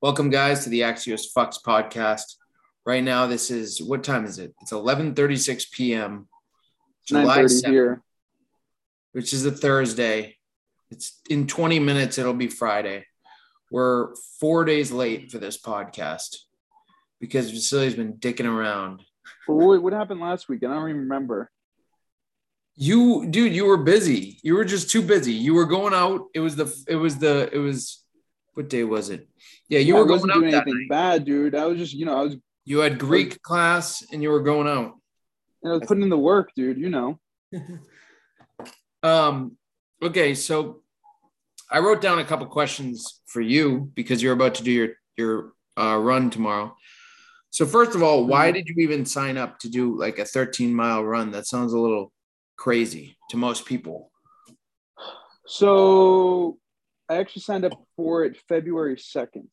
Welcome, guys, to the Axios Fux podcast. Right now, this is what time is it? It's 11:36 p.m. July 9:30 here. which is a Thursday. It's in 20 minutes. It'll be Friday. We're four days late for this podcast because Vasily's been dicking around. Well, What, what happened last week? I don't even remember. You, dude, you were busy. You were just too busy. You were going out. It was the. It was the. It was. What day was it? Yeah, you Yeah, were I wasn't doing anything bad, dude. I was just, you know, I was, You had Greek class and you were going out. I was putting in the work, dude. You know. Um, okay, so I wrote down a couple questions for you because you're about to do your your uh, run tomorrow. So first of all, why did you even sign up to do like a 13 mile run? That sounds a little crazy to most people. So I actually signed up for it February 2nd.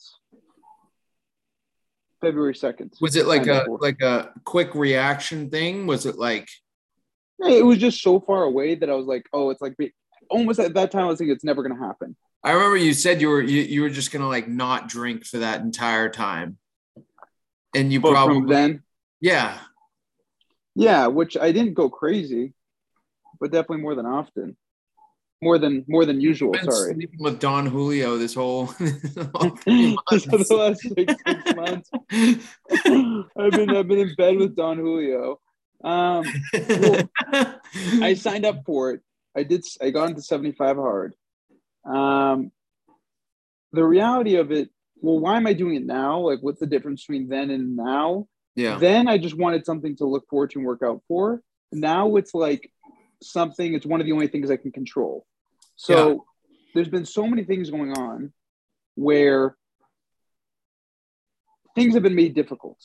February 2nd. Was it like a like a quick reaction thing? Was it like It was just so far away that I was like, oh, it's like almost at that time I was thinking it's never gonna happen. I remember you said you were you, you were just gonna like not drink for that entire time, and you But probably then, yeah yeah, which I didn't go crazy, but definitely more than often, more than more than usual. been Sorry. sleeping with Don Julio this whole, whole for months. the last six, six months. I've been I've been in bed with Don Julio. Um, I signed up for it. I did. I got into seventy five hard. Um, the reality of it. Well, why am I doing it now? Like, what's the difference between then and now? yeah, Then I just wanted something to look forward to and work out for. Now it's like something. It's one of the only things I can control. So there's been so many things going on where things have been made difficult.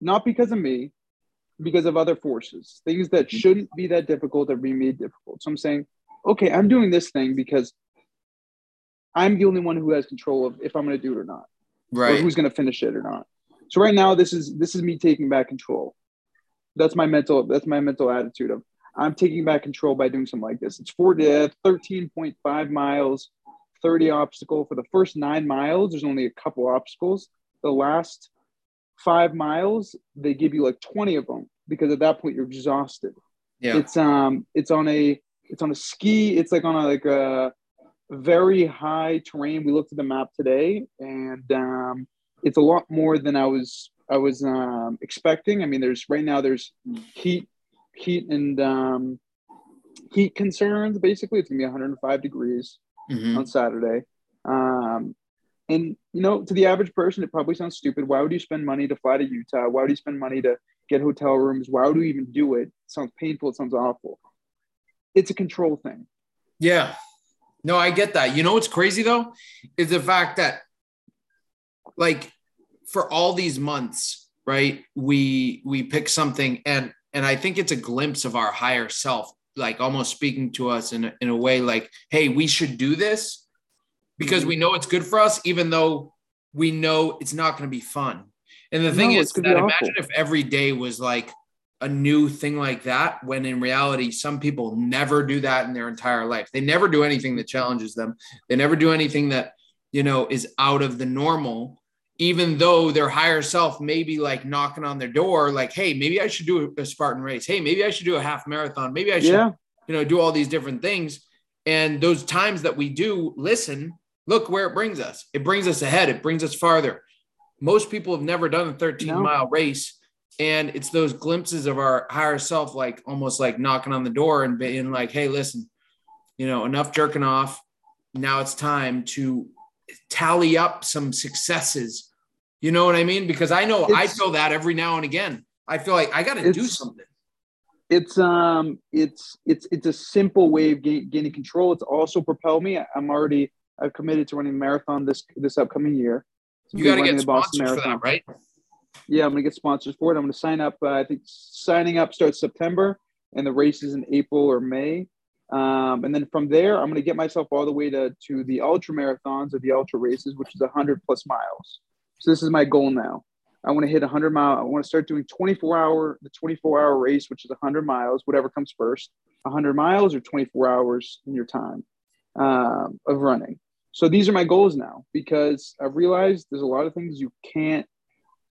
Not because of me, because of other forces. Things that mm-hmm. shouldn't be that difficult are being made difficult. So I'm saying, okay, I'm doing this thing because I'm the only one who has control of if I'm going to do it or not, or right. who's going to finish it or not. So right now, this is this is me taking back control. That's my mental. That's my mental attitude of I'm taking back control by doing something like this. It's four to 13.5 miles, 30 obstacle. For the first nine miles, there's only a couple obstacles. The last five miles, they give you like 20 of them because at that point you're exhausted. Yeah, It's um it's on a it's on a ski, it's like on a like a very high terrain. We looked at the map today and um it's a lot more than I was I was um expecting. I mean there's right now there's heat heat and um heat concerns basically it's gonna be 105 degrees Mhm. on Saturday. Um, and you know, to the average person, it probably sounds stupid. Why would you spend money to fly to Utah? Why would you spend money to get hotel rooms? Why would you even do it? It sounds painful. It sounds awful. It's a control thing. yeah. No, I get that. You know what's crazy though is the fact that, like, for all these months, right? We we pick something, and and I think it's a glimpse of our higher self, like almost speaking to us in a, in a way like, hey, we should do this because we know it's good for us, even though we know it's not going to be fun. And the thing No, is that imagine awful. if every day was like a new thing like that, when in reality, some people never do that in their entire life. They never do anything that challenges them. They never do anything that, you know, is out of the normal, even though their higher self may be like knocking on their door, like, hey, maybe I should do a Spartan race. Hey, maybe I should do a half marathon. Maybe I should Yeah. you know, do all these different things. And those times that we do listen, look where it brings us. It brings us ahead. It brings us farther. Most people have never done a 13 No. mile race. And it's those glimpses of our higher self, like almost like knocking on the door and being like, hey, listen, you know, enough jerking off. Now it's time to tally up some successes. You know what I mean? Because I know I feel that every now and again. I feel like I got to do something. It's um it's it's it's a simple way of gain, gaining control. It's also propelled me. I- I'm already I've committed to running a marathon this this upcoming year. So You got to get the Boston sponsors for Marathon. that, right? Yeah, I'm gonna get sponsors for it. I'm gonna sign up. Uh, I think signing up starts September, and the race is in April or May. Um, and then from there, I'm gonna get myself all the way to to the ultra marathons or the ultra races, which is 100 plus miles. So this is my goal now. I want to hit 100 mile. I want to start doing 24 hour the 24 hour race, which is 100 miles, whatever comes first, 100 miles or 24 hours in your time um, of running. So these are my goals now because I've realized there's a lot of things you can't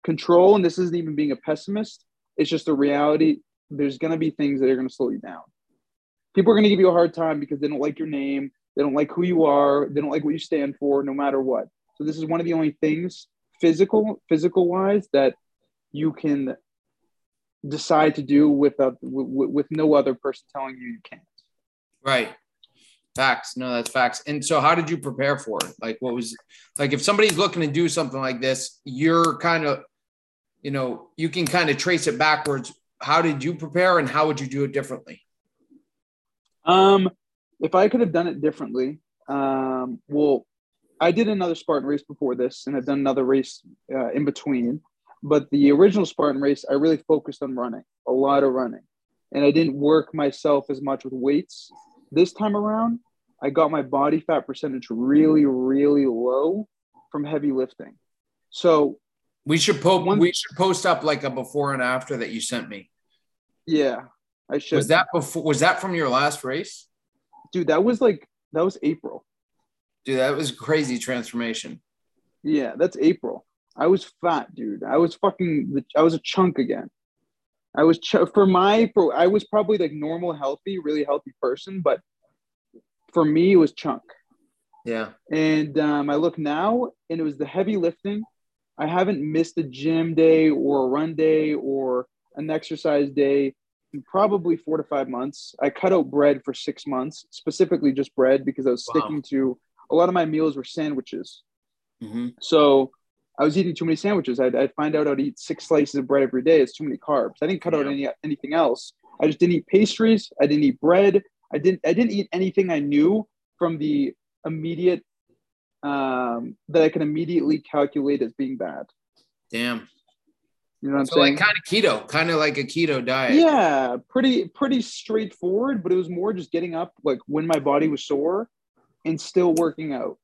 control, and this isn't even being a pessimist. It's just a reality. There's going to be things that are going to slow you down. People are going to give you a hard time because they don't like your name, they don't like who you are, they don't like what you stand for, no matter what. So this is one of the only things physical, physical wise, that you can decide to do with, a, with, with no other person telling you you can't. Right. Facts. No, that's facts. And so, how did you prepare for it? Like, what was like if somebody's looking to do something like this, you're kind of, you know, you can kind of trace it backwards. How did you prepare, and how would you do it differently? Um, if I could have done it differently, um, well, I did another Spartan race before this, and I've done another race uh, in between. But the original Spartan race, I really focused on running, a lot of running, and I didn't work myself as much with weights. This time around, I got my body fat percentage really, really low from heavy lifting. So we should post we should post up like a before and after that you sent me. Yeah, I should. Was that before was that from your last race? Dude, that was like that was April. Dude, that was crazy transformation. Yeah, that's April. I was fat, dude. I was fucking I was a chunk again. I was ch- for my for I was probably like normal healthy, really healthy person, but for me, it was chunk. Yeah. And um, I look now, and it was the heavy lifting. I haven't missed a gym day or a run day or an exercise day probably four to five months. I cut out bread for six months, specifically just bread because I was wow. sticking to a lot of my meals were sandwiches. Mm-hmm. So I was eating too many sandwiches. I'd, I'd, find out I'd eat six slices of bread every day. It's too many carbs. I didn't cut yeah. out any anything else. I just didn't eat pastries. I didn't eat bread. I didn't I didn't eat anything I knew from the immediate um, that I can immediately calculate as being bad. Damn. You know what I'm so saying? Like kind of keto, kind of like a keto diet. Yeah, pretty pretty straightforward, but it was more just getting up like when my body was sore and still working out.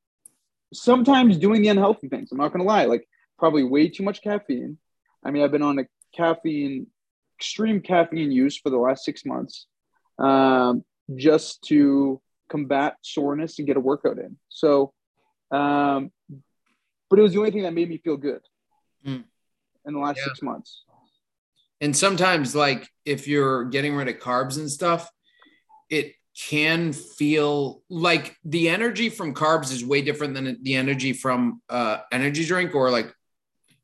Sometimes doing the unhealthy things. I'm not gonna lie, like probably way too much caffeine. I mean, I've been on a caffeine extreme caffeine use for the last six months. Um, just to combat soreness and get a workout in. So, um, but it was the only thing that made me feel good mm. In the last yeah. six months. And sometimes, like if you're getting rid of carbs and stuff, it can feel like the energy from carbs is way different than the energy from uh, energy drink or like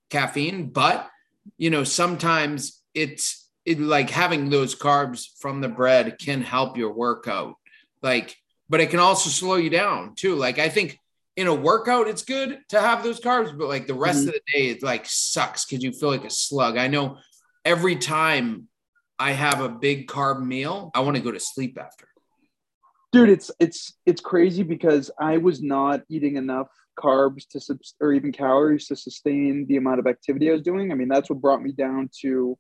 caffeine. But you know, sometimes it's it, like having those carbs from the bread can help your workout. Like, but it can also slow you down too. Like, I think in a workout, it's good to have those carbs, but like the rest mm-hmm. of the day, it like sucks because you feel like a slug. I know every time I have a big carb meal, I want to go to sleep after. Dude, it's it's it's crazy because I was not eating enough carbs to or even calories to sustain the amount of activity I was doing. I mean, that's what brought me down to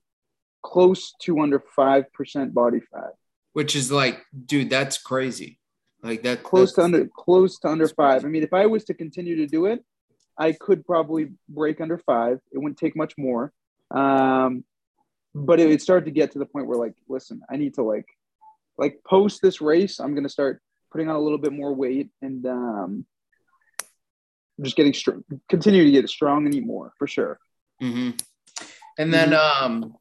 close to under 5% body fat which is like dude that's crazy like that close to under close to under five i mean if i was to continue to do it i could probably break under five it wouldn't take much more um, but it, it started to get to the point where like listen i need to like like post this race i'm going to start putting on a little bit more weight and um, just getting strong continue to get strong and eat more for sure mm-hmm. and then um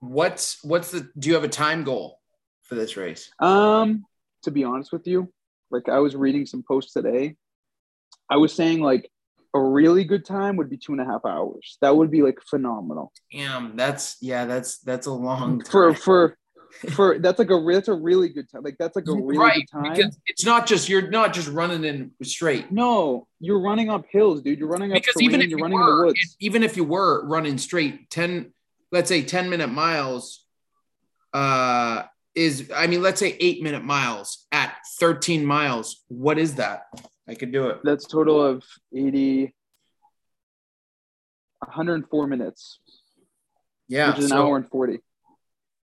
what's what's the do you have a time goal for this race? Um, to be honest with you, like I was reading some posts today. I was saying like a really good time would be two and a half hours. That would be like phenomenal. Damn, that's yeah, that's that's a long time. for for for that's like a that's a really good time. Like that's like a really right, good time. Because it's not just you're not just running in straight. No, you're running up hills, dude. You're running up because terrain, even if you're you running were, in the woods. Even if you were running straight, 10 let's say 10 minute miles uh, is, I mean, let's say eight minute miles at 13 miles. What is that? I could do it. That's total of 80, 104 minutes. Yeah. Which is an so, hour and 40.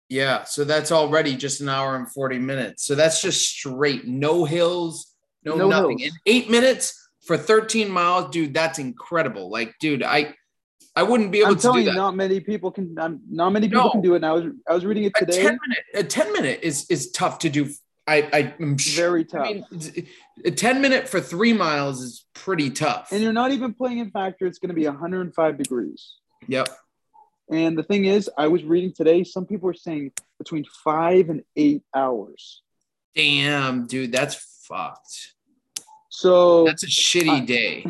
Yeah. So that's already just an hour and 40 minutes. So that's just straight, no hills, no, no nothing. Hills. In eight minutes for 13 miles, dude, that's incredible. Like, dude, I, I wouldn't be able I'm to telling do you, not many people can. not many people no. can do it. And I was I was reading it today. A ten minute, a ten minute is is tough to do I, I'm Very tough. I mean, a 10 minute for three miles is pretty tough. and you're not even playing in factor. It's going to be 105 degrees. Yep. And the thing is, I was reading today. Some people are saying between five and eight hours. Damn, dude, that's fucked. So That's a shitty I- day.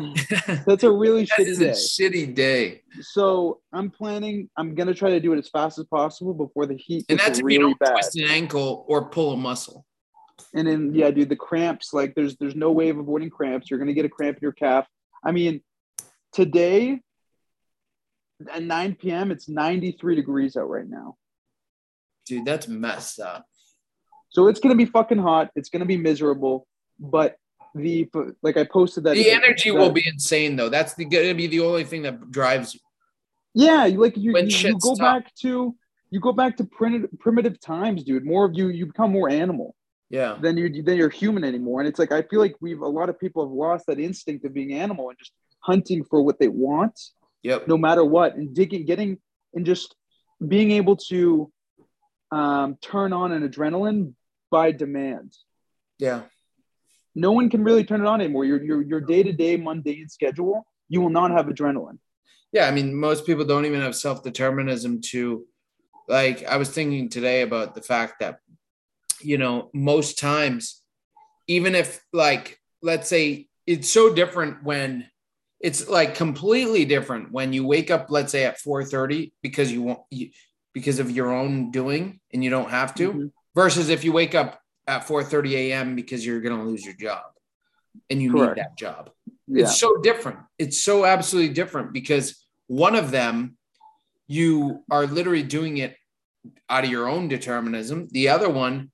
that's a really that shitty is a day. shitty day. So I'm planning. I'm gonna try to do it as fast as possible before the heat And gets that's if really you don't bad. twist an ankle or pull a muscle. And then yeah, dude, the cramps. Like there's there's no way of avoiding cramps. You're gonna get a cramp in your calf. I mean, today at 9 p.m. it's 93 degrees out right now. Dude, that's messed up. So it's gonna be fucking hot. It's gonna be miserable. But the like I posted that The energy that- will be insane, though. That's the, gonna be the only thing that drives you. Yeah, like you, you, you go tough. back to you go back to primitive primitive times, dude. More of you you become more animal Yeah. Then you than you're human anymore. And it's like I feel like we've a lot of people have lost that instinct of being animal and just hunting for what they want, Yep. no matter what, and digging, getting, and just being able to um, turn on an adrenaline by demand. Yeah. No one can really turn it on anymore. Your your your day to day mundane schedule, you will not have adrenaline. Yeah. I mean, most people don't even have self determinism to, like, I was thinking today about the fact that, you know, most times, even if, like, let's say it's so different when it's like completely different when you wake up, let's say at 4:30 because you want you because of your own doing and you don't have to. Mhm. versus if you wake up at 4:30 a.m. because you're going to lose your job and you Correct. need that job. Yeah. It's so different. It's so absolutely different because one of them you are literally doing it out of your own determinism. The other one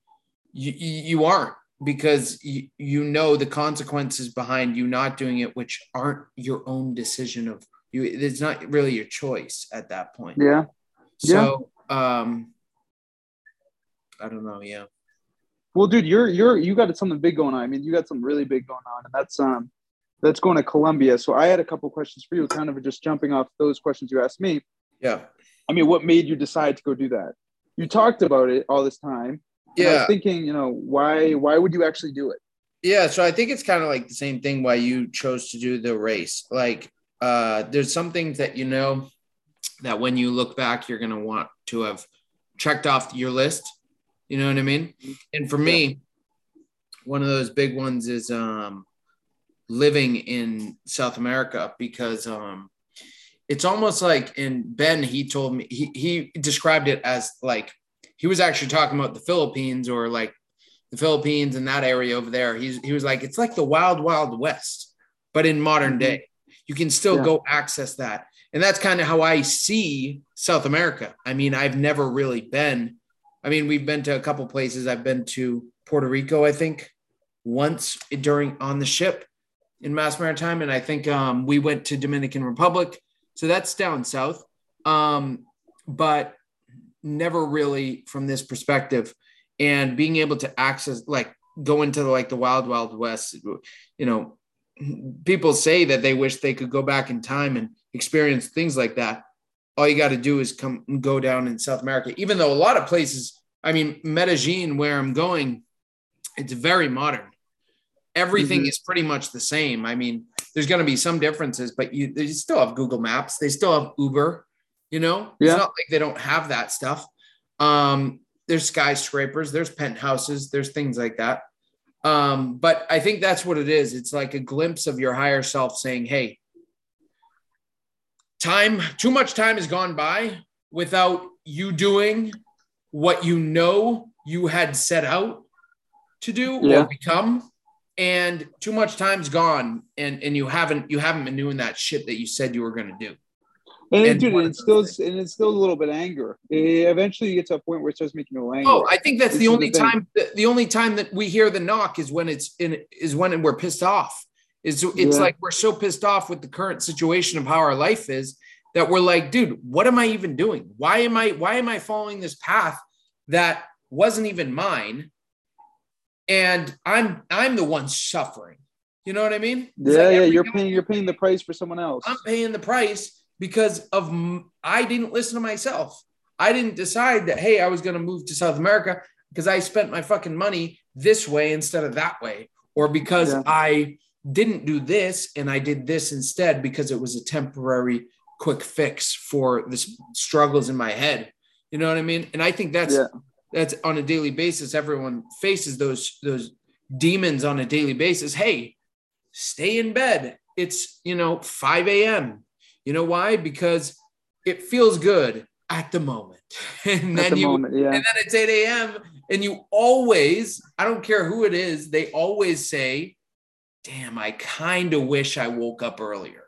you you aren't because you, you know the consequences behind you not doing it which aren't your own decision of you it's not really your choice at that point. yeah. So um I don't know, yeah. Well, dude, you're you're you got something big going on. I mean, you got something really big going on, and that's um that's going to Colombia. So I had a couple questions for you, kind of just jumping off those questions you asked me. Yeah. I mean, what made you decide to go do that? You talked about it all this time. and I Yeah. was thinking, you know, why why would you actually do it? Yeah, so I think it's kind of like the same thing why you chose to do the race. Like uh there's some things that you know that when you look back you're going to want to have checked off your list. You know what I mean? And for me, one of those big ones is um living in South America because um it's almost like and Ben he told me he he described it as like he was actually talking about the Philippines or like the Philippines and that area over there. He's he was like, it's like the wild, wild west, but in modern Mhm. day. You can still Yeah. go access that. And that's kind of how I see South America. I mean, I've never really been. I mean, we've been to a couple places. I've been to Puerto Rico, I think, once during on the ship in Mass Maritime, and I think um, we went to Dominican Republic. So that's down south. Um, but never really from this perspective and being able to access like go into like the wild wild west you know people say that they wish they could go back in time and experience things like that all you got to do is come and go down in south america even though a lot of places i mean medellin where i'm going it's very modern. Everything Mhm. is pretty much the same. I mean there's going to be some differences but you they still have google maps they still have uber you know? Yeah. it's not like they don't have that stuff. Um there's skyscrapers there's penthouses there's things like that. Um but i think that's what it is. It's like a glimpse of your higher self saying hey time too much time has gone by without you doing what you know you had set out to do Yeah. or become and too much time's gone and and you haven't you haven't been doing that shit that you said you were going to do And, And dude, it of those instills and it instills a little bit of anger. Eh, eventually, you get to a point where it starts making you angry. oh i think that's This the only the time the, the only time that we hear the knock is when it's in is when we're pissed off it's it's Yeah. like we're so pissed off with the current situation of how our life is that we're like dude what am i even doing why am i why am i following this path that wasn't even mine and i'm i'm the one suffering you know what i mean It's yeah, like yeah, you're paying you're paying the price for someone else. I'm paying the price because of I didn't listen to myself. I didn't decide that hey, I was going to move to South America. because I spent my fucking money this way instead of that way, or because Yeah. I didn't do this and I did this instead because it was a temporary quick fix for the struggles in my head. You know what I mean? And I think that's Yeah. that's on a daily basis. Everyone faces those those demons on a daily basis. Hey, stay in bed. It's you know 5 a.m. You know why? Because it feels good at the moment. And then the you moment, yeah. and then it's 8 a.m. And you always, I don't care who it is, they always say, damn, I kind of wish I woke up earlier.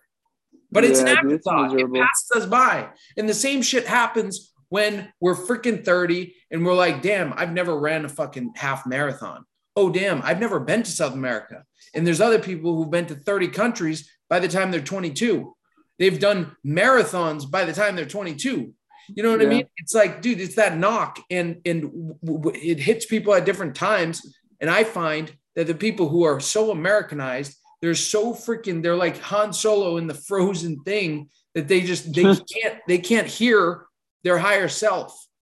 But it's an Yeah, afterthought. It passes us by. And the same shit happens when we're freaking 30 and we're like, damn, I've never ran a fucking half marathon. Oh, damn, I've never been to South America. And there's other people who've been to 30 countries by the time they're 22. They've done marathons by the time they're 22. You know what I mean? It's like, dude, it's that knock, and and w- w- it hits people at different times. And I find that the people who are so Americanized, they're so freaking, they're like Han Solo in the Frozen thing that they just they can't they can't hear their higher self.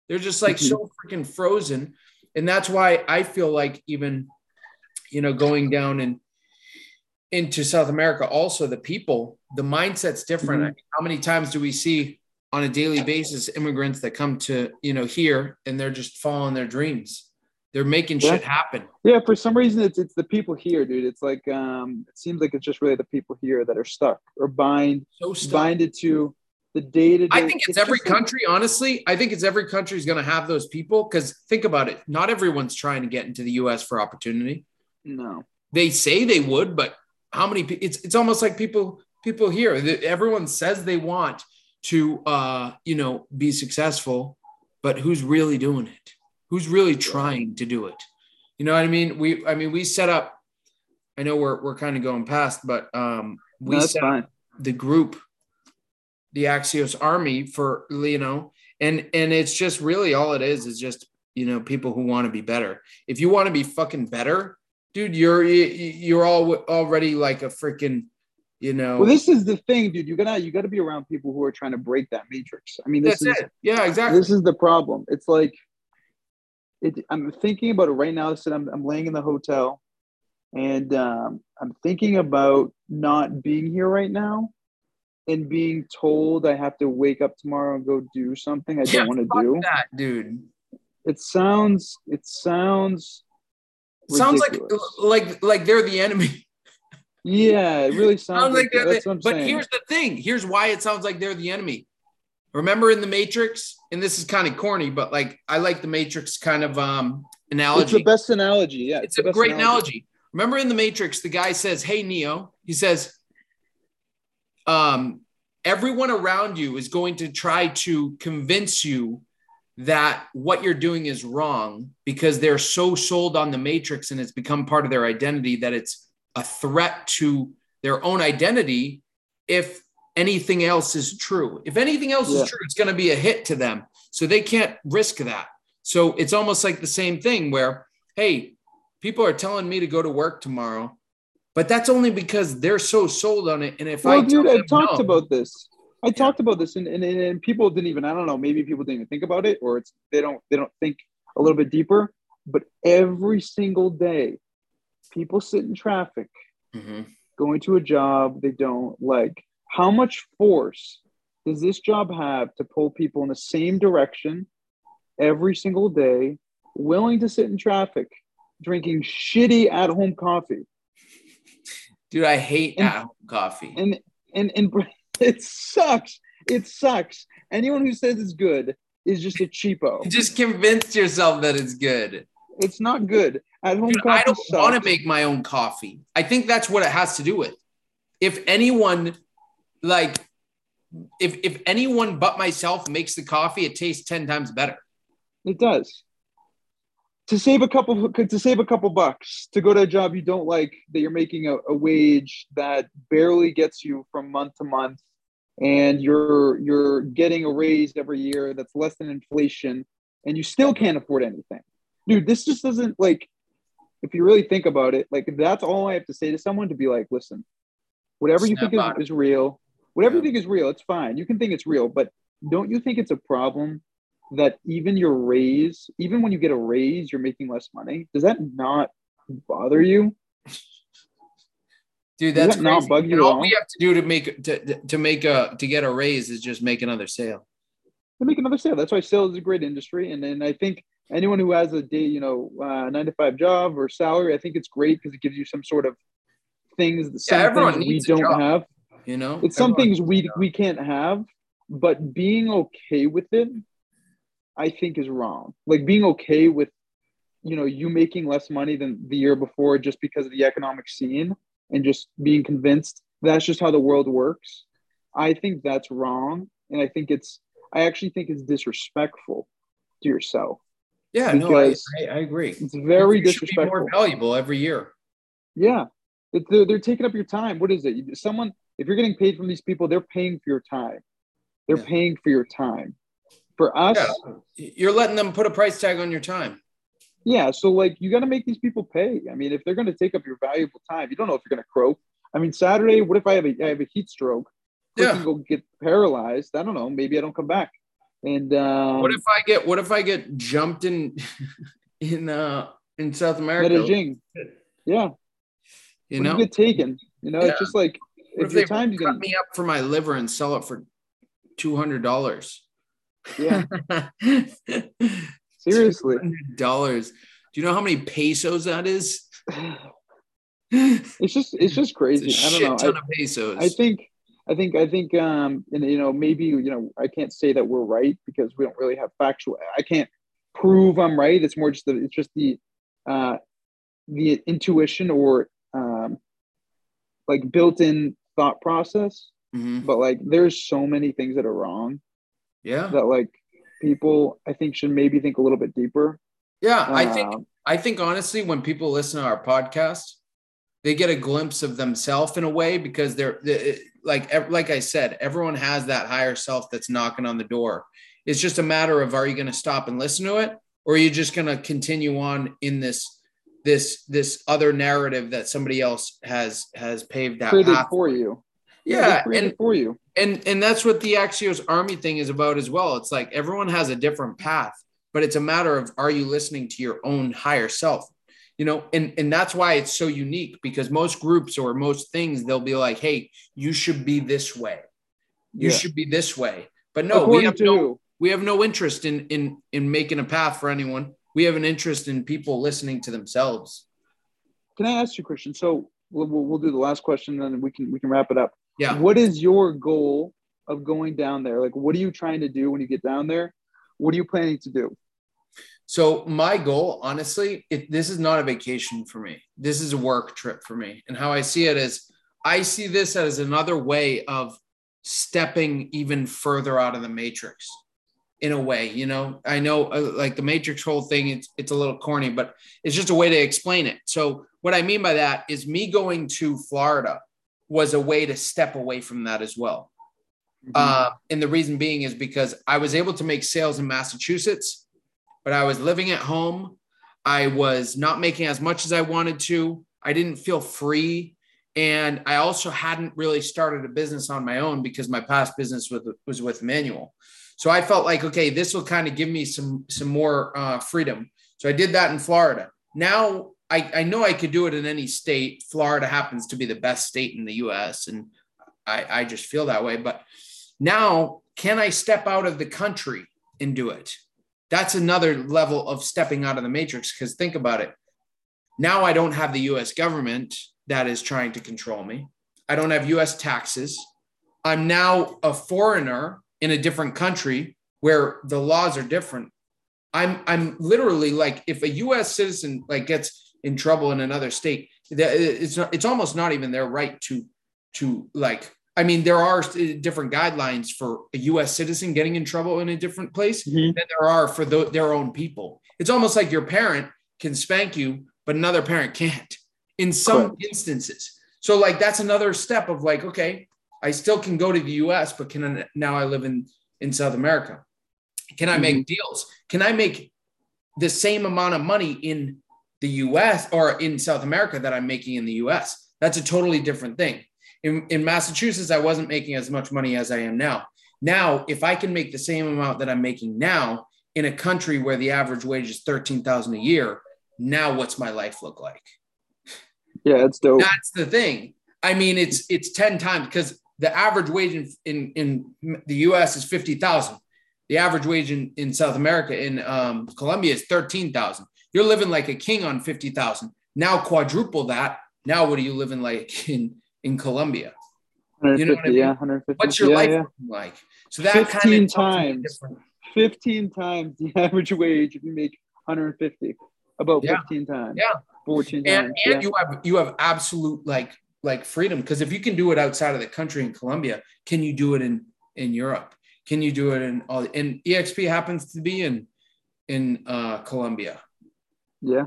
They're just like so freaking frozen, and that's why I feel like even, you know, going down and into South America, also the people, the mindset's different. Mhm. I mean, how many times do we see on a daily basis immigrants that come to you know here and they're just following their dreams? They're making Yeah. shit happen. Yeah, for some reason it's it's the people here, dude. It's like um it seems like it's just really the people here that are stuck or bind So stuck. binded to the day to day. I think it's every country, honestly. I think it's every country is going to have those people because think about it. Not everyone's trying to get into the US for opportunity. No. They say they would, but how many it's it's almost like people people here everyone says they want to uh you know be successful but who's really doing it who's really trying to do it you know what i mean we i mean we set up i know we're we're kind of going past but um we No, set fine. up the group the axios army for you know and and it's just really all it is is just you know people who want to be better if you want to be fucking better dude you're you- you're all already like a freaking you know Well, this is the thing, dude. You gotta you gotta be around people who are trying to break that matrix. I mean, this that's is it yeah exactly this is the problem. It's like it, I'm thinking about it right now. So I'm I'm laying in the hotel, and um, I'm thinking about not being here right now, and being told I have to wake up tomorrow and go do something I Yeah, don't want to do. that dude It sounds it sounds sounds like ridiculous. like like they're the enemy yeah, it really sounds, sounds like they're that's the, what I'm but saying. here's the thing here's why it sounds like they're the enemy remember in the matrix and this is kind of corny but like i like the matrix kind of um it's the best analogy. Yeah, it's the a best great analogy. Remember in the Matrix, the guy says, "Hey Neo," he says, um, "Everyone around you is going to try to convince you that what you're doing is wrong because they're so sold on the Matrix and it's become part of their identity that it's a threat to their own identity. If anything else is true, if anything else Yeah. is true, it's going to be a hit to them. So they can't risk that." So it's almost like the same thing where, hey, people are telling me to go to work tomorrow, but that's only because they're so sold on it. And if I Well, tell dude, I've talked no- about this. I talked about this, and, and and people didn't even. I don't know. Maybe people didn't even think about it, or it's they don't they don't think a little bit deeper. But every single day, people sit in traffic Mhm. going to a job they don't like. How much force does this job have to pull people in the same direction every single day, willing to sit in traffic, drinking shitty at home coffee? Dude, I hate And- at-home coffee. and and and it sucks. It sucks. Anyone who says it's good is just a cheapo. Just convince yourself that it's good. It's not good. At home Dude, coffee I don't want to make my own coffee. I think that's what it has to do with. If anyone, like, if if anyone but myself makes the coffee, it tastes ten times better. It does. To save a couple to save a couple bucks to go to a job you don't like that you're making a, a wage that barely gets you from month to month and you're you're getting a raise every year that's less than inflation and you still can't afford anything. Dude, this just doesn't like if you really think about it, like that's all I have to say to someone to be like, listen, whatever you think is, is real, whatever Yeah. you think is real, it's fine. You can think it's real, but don't you think it's a problem that even your raise, even when you get a raise, you're making less money. Does that not bother you? Dude, that's that not bug you And at all we have to do to make to, to make a to get a raise is just make another sale. They make another sale. That's why sales is a great industry. And then I think anyone who has a day, you know, uh, nine to five job or salary, I think it's great because it gives you some sort of things, some everyone things we don't job. have. You know, It's some things we we can't have, but being okay with it, I think is wrong. Like being okay with, you know, you making less money than the year before just because of the economic scene and just being convinced that's just how the world works. I think that's wrong, and I think it's I actually think it's disrespectful to yourself. Yeah, no, I, I, I agree. It's very You should be disrespectful. more valuable every year. Yeah, it, they're, they're taking up your time. What is it? Someone, if you're getting paid from these people, they're paying for your time. They're Yeah. paying for your time. For us, Yeah. You're letting them put a price tag on your time. yeah. So like, you got to make these people pay. I mean, if they're going to take up your valuable time, you don't know if you're going to croak. I mean, Saturday. What if I have a I have a heat stroke? Yeah. Freaking go get paralyzed. I don't know. Maybe I don't come back. And um, What if I get what if I get jumped in in uh in South America? Medellin? Yeah, You What know, you get taken. You know, Yeah. it's just like what if if your they time's cut gonna me up for my liver and sell it for two hundred dollars? Yeah. Seriously. dollars. Do you know how many pesos that is? It's just it's just It's crazy. a I shit don't know. ton I, of pesos. I think I think I think um and you know maybe you know I can't say that we're right because we don't really have factual I can't prove I'm right. It's more just the it's just the uh the intuition or um like built-in thought process. Mhm. But like there's so many things that are wrong Yeah, that like people I think should maybe think a little bit deeper. yeah. I think Um, I think honestly, when people listen to our podcast, they get a glimpse of themselves in a way because they're they- like like I said, everyone has that higher self that's knocking on the door. It's just a matter of are you going to stop and listen to it, or are you just going to continue on in this this this other narrative that somebody else has has paved that path for you. Yeah, created and for you. and and that's what the Axios Army thing is about as well. It's like everyone has a different path, but it's a matter of are you listening to your own higher self? You know, and and that's why it's so unique because most groups or most things they'll be like, "Hey, you should be this way. You Yeah. should be this way." But no, we have to no we have no interest in in in making a path for anyone. We have an interest in people listening to themselves. Can I ask you christian? So we'll, we'll, we'll do the last question, and then we can we can wrap it up. Yeah. What is your goal of going down there? Like, what are you trying to do when you get down there? What are you planning to do? So my goal, honestly, it, this is not a vacation for me. This is a work trip for me. And how I see it is, I see this as another way of stepping even further out of the matrix. In a way, you know, I know uh, like the matrix whole thing. It's it's a little corny, but it's just a way to explain it. So what I mean by that is me going to Florida was a way to step away from that as well. Uh, and the reason being is because I was able to make sales in Massachusetts, but I was living at home. I was not making as much as I wanted to. I didn't feel free. And I also hadn't really started a business on my own because my past business was, was with Manual. So I felt like, okay, this will kind of give me some, some more uh, freedom. So I did that in Florida. Now I, I know I could do it in any state. Florida happens to be the best state in the US. And I, I just feel that way. But now, can I step out of the country and do it? That's another level of stepping out of the matrix. Because think about it. Now I don't have the US government that is trying to control me. I don't have US taxes. I'm now a foreigner in a different country where the laws are different. I'm I'm literally like if a US citizen like gets in trouble in another state, it's not, it's almost not even their right to to like I mean, there are different guidelines for a U.S. citizen getting in trouble in a different place Mhm. than there are for the, their own people. It's almost like your parent can spank you, but another parent can't in some Correct. instances. So, like, that's another step of like, okay, I still can go to the U.S., but can I, now I live in in South America? Can I make deals? Can I make the same amount of money in the US or in South America that I'm making in the US? That's a totally different thing. In, in Massachusetts, I wasn't making as much money as I am now. Now, if I can make the same amount that I'm making now in a country where the average wage is 13,000 a year. Now what's my life look like? Yeah, it's dope. That's the thing. I mean, it's it's 10 times because the average wage in, in, in the US is 50,000. The average wage in, in South America, in um, Colombia, is 13,000. You're living like a king on 50,000. Now quadruple that. Now, what are you living like in, in Colombia? You know what I mean? Yeah, 150. What's your yeah, life yeah. like? So that 15 kind of times. 15 times the average wage if you make 150. About Yeah. 15 times. Yeah. 14 and, times. and yeah. you have you have absolute like like freedom because if you can do it outside of the country in Colombia, can you do it in in Europe? Can you do it in all? And EXP happens to be in in uh, Colombia. Yeah.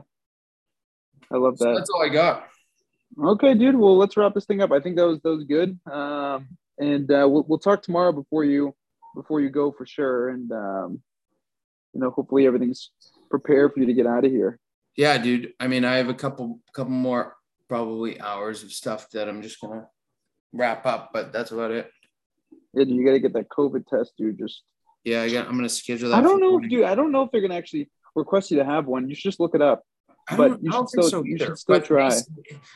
I love So that. that's all I got. Okay, dude. Well, let's wrap this thing up. I think that was that was good. Um, and uh, we'll we'll talk tomorrow before you before you go for sure. And um, you know, hopefully everything's prepared for you to get out of here. Yeah, dude. I mean, I have a couple couple more probably hours of stuff that I'm just gonna wrap up, but that's about it. Yeah, you got to get that COVID test, dude. Just Yeah, I got, I'm gonna schedule that. I don't know, morning. dude. I don't know if they're gonna actually request you to have one. You should just look it up. I but don't, you I don't should think still- so you should still but try.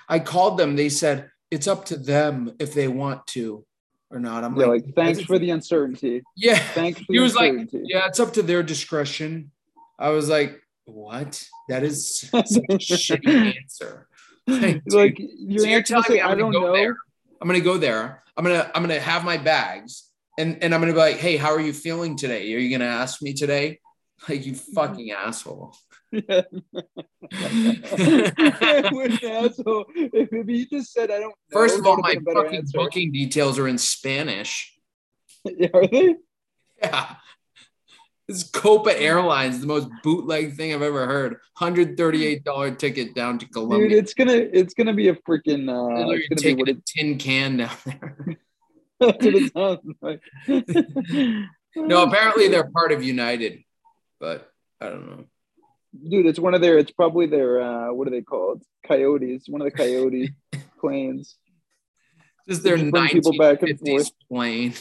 I called them. They said it's up to them if they want to or not. I'm Yeah, like, like thanks for the uncertainty. yeah. Thanks for He the was like, uncertainty. yeah, it's up to their discretion. I was like, what? That is such a shitty answer. Like, like dude, your so you're telling say, me I I'm don't gonna go know. there? I'm gonna go there. I'm gonna I'm gonna have my bags and and I'm gonna be like, hey, how are you feeling today? Are you gonna ask me today? Like you fucking asshole. Yeah. an asshole. If, he just said, I don't know. First of all, my been a better fucking answer. booking details are in Spanish. Are they? Yeah. This Copa Airlines, the most bootleg thing I've ever heard. $138 ticket down to Dude, Colombia. it's gonna it's gonna be a freaking uh it's gonna be what a tin can down there. that's what it sounds like. No, apparently they're part of United, but I don't know. dude, it's one of their it's probably their uh what are they called? Coyotes, one of the coyote planes. Their Just bring people back and 1950s plane.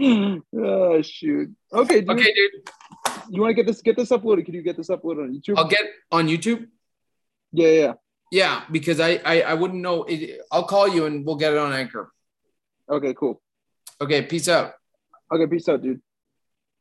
oh shoot. Okay, dude. okay, dude. You want to get this get this uploaded? Can you get this uploaded on YouTube? I'll get on YouTube. yeah, yeah. Yeah, because I I, I wouldn't know. It, I'll call you and we'll get it on Anchor. Okay, cool. Okay, peace out. Okay, peace out, dude.